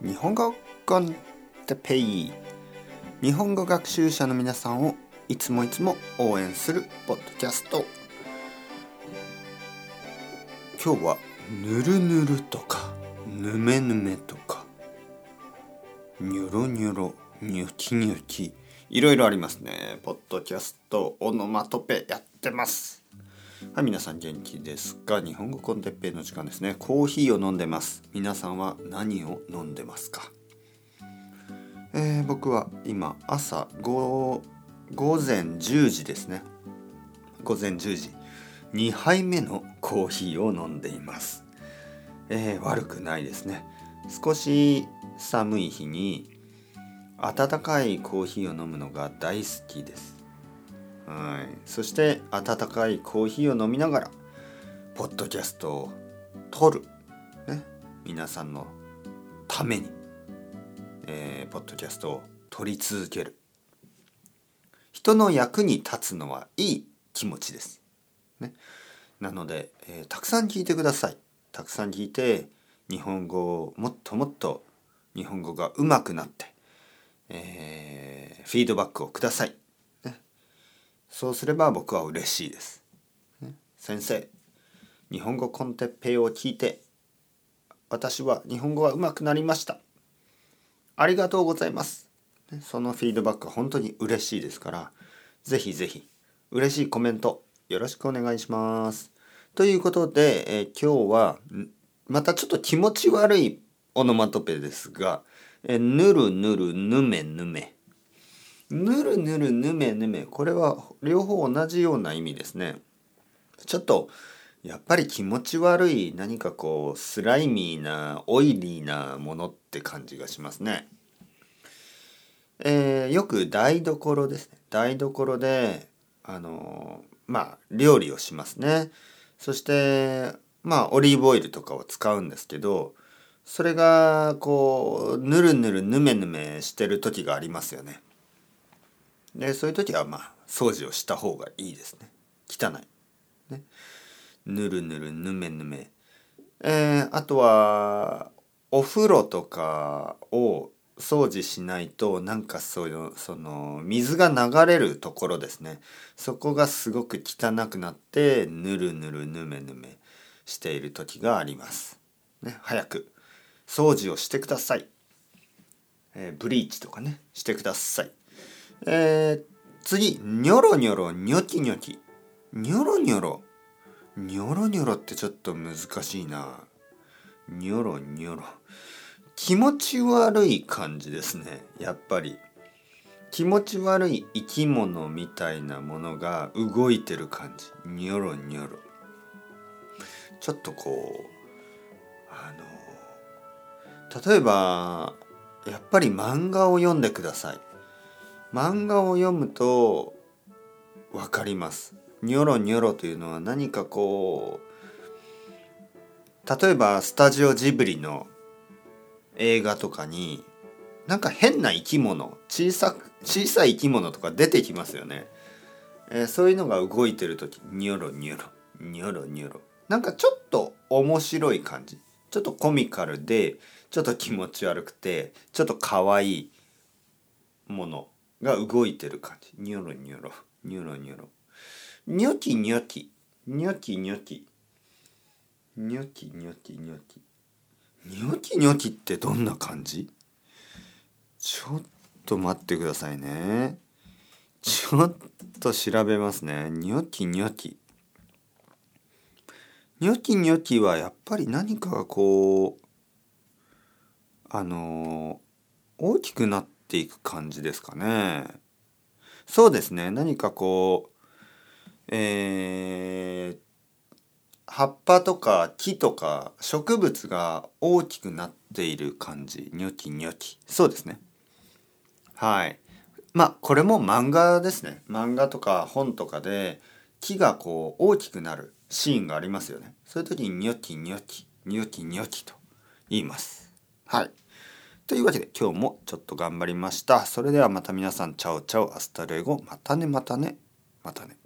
日本語コンテペイ日本語学習者の皆さんをいつもいつも応援するポッドキャスト。今日はぬるぬるとかぬめぬめとかニョロニョロニョキニョキいろいろありますね。ポッドキャストオノマトペやってます。はい、皆さん元気ですか？日本語コンテッペイの時間ですね。コーヒーを飲んでます。皆さんは何を飲んでますか？えー、僕は今朝午前10時ですね。午前10時。2杯目のコーヒーを飲んでいます。えー、悪くないですね。少し寒い日に温かいコーヒーを飲むのが大好きです。はい、そして温かいコーヒーを飲みながらポッドキャストを撮る、ね、皆さんのために、えー、ポッドキャストを撮り続ける人の役に立つのはいい気持ちです。ね、なので、えー、たくさん聞いてください。たくさん聞いて日本語をもっともっと日本語が上手くなって、えー、フィードバックをください。そうすれば僕は嬉しいです。先生、日本語コンテッペイを聞いて、私は日本語が上手くなりました。ありがとうございます。そのフィードバックは本当に嬉しいですから、ぜひぜひ、嬉しいコメントよろしくお願いします。ということで、えー、今日は、またちょっと気持ち悪いオノマトペですが、えー、ぬるぬるぬめぬめ。ぬるぬるぬめぬめ。これは両方同じような意味ですね。ちょっとやっぱり気持ち悪い何かこうスライミーなオイリーなものって感じがしますね。えー、よく台所ですね。台所であのまあ料理をしますね。そしてまあオリーブオイルとかを使うんですけどそれがこうぬるぬるぬめぬめしてる時がありますよね。でそういう時はまあ掃除をした方がいいですね。汚い、ね、ぬるぬるぬめぬめ。えー、あとはお風呂とかを掃除しないとなんかそういうその水が流れるところですね。そこがすごく汚くなってぬるぬるぬめぬめしている時があります、ね、早く掃除をしてください、えー、ブリーチとかねしてください。えー、次、ニョロニョロ、ニョキニョキ。ニョロニョロ。ニョロニョロってちょっと難しいな。ニョロニョロ。気持ち悪い感じですね。やっぱり。気持ち悪い生き物みたいなものが動いてる感じ。ニョロニョロ。ちょっとこう、あの、例えば、やっぱり漫画を読んでください。漫画を読むと分かります。ニョロニョロというのは何かこう例えばスタジオジブリの映画とかになんか変な生き物小さく小さい生き物とか出てきますよね。えー、そういうのが動いてる時ニョロニョロニョロニョロなんかちょっと面白い感じちょっとコミカルでちょっと気持ち悪くてちょっと可愛いものが動いてる感じ。ニョロニョロ、ニョロニョロ。ニョキニョキ、ニョキニョキ。ニョキニョキニョキ。ニョキニョキってどんな感じ？ちょっと待ってくださいね。ちょっと調べますね。ニョキニョキ。ニョキニョキはやっぱり何かがこう、あの大きくなってていく感じですかね。そうですね。何かこうえー、葉っぱとか木とか植物が大きくなっている感じ。ニョキニョキ。そうですね。はい。まあこれも漫画ですね。漫画とか本とかで木がこう大きくなるシーンがありますよね。そういう時にニョキニョキニョキニョキと言います。はい。というわけで今日もちょっと頑張りました。それではまた皆さん、 ciao ciao、 hasta luego、またねまたね、またね。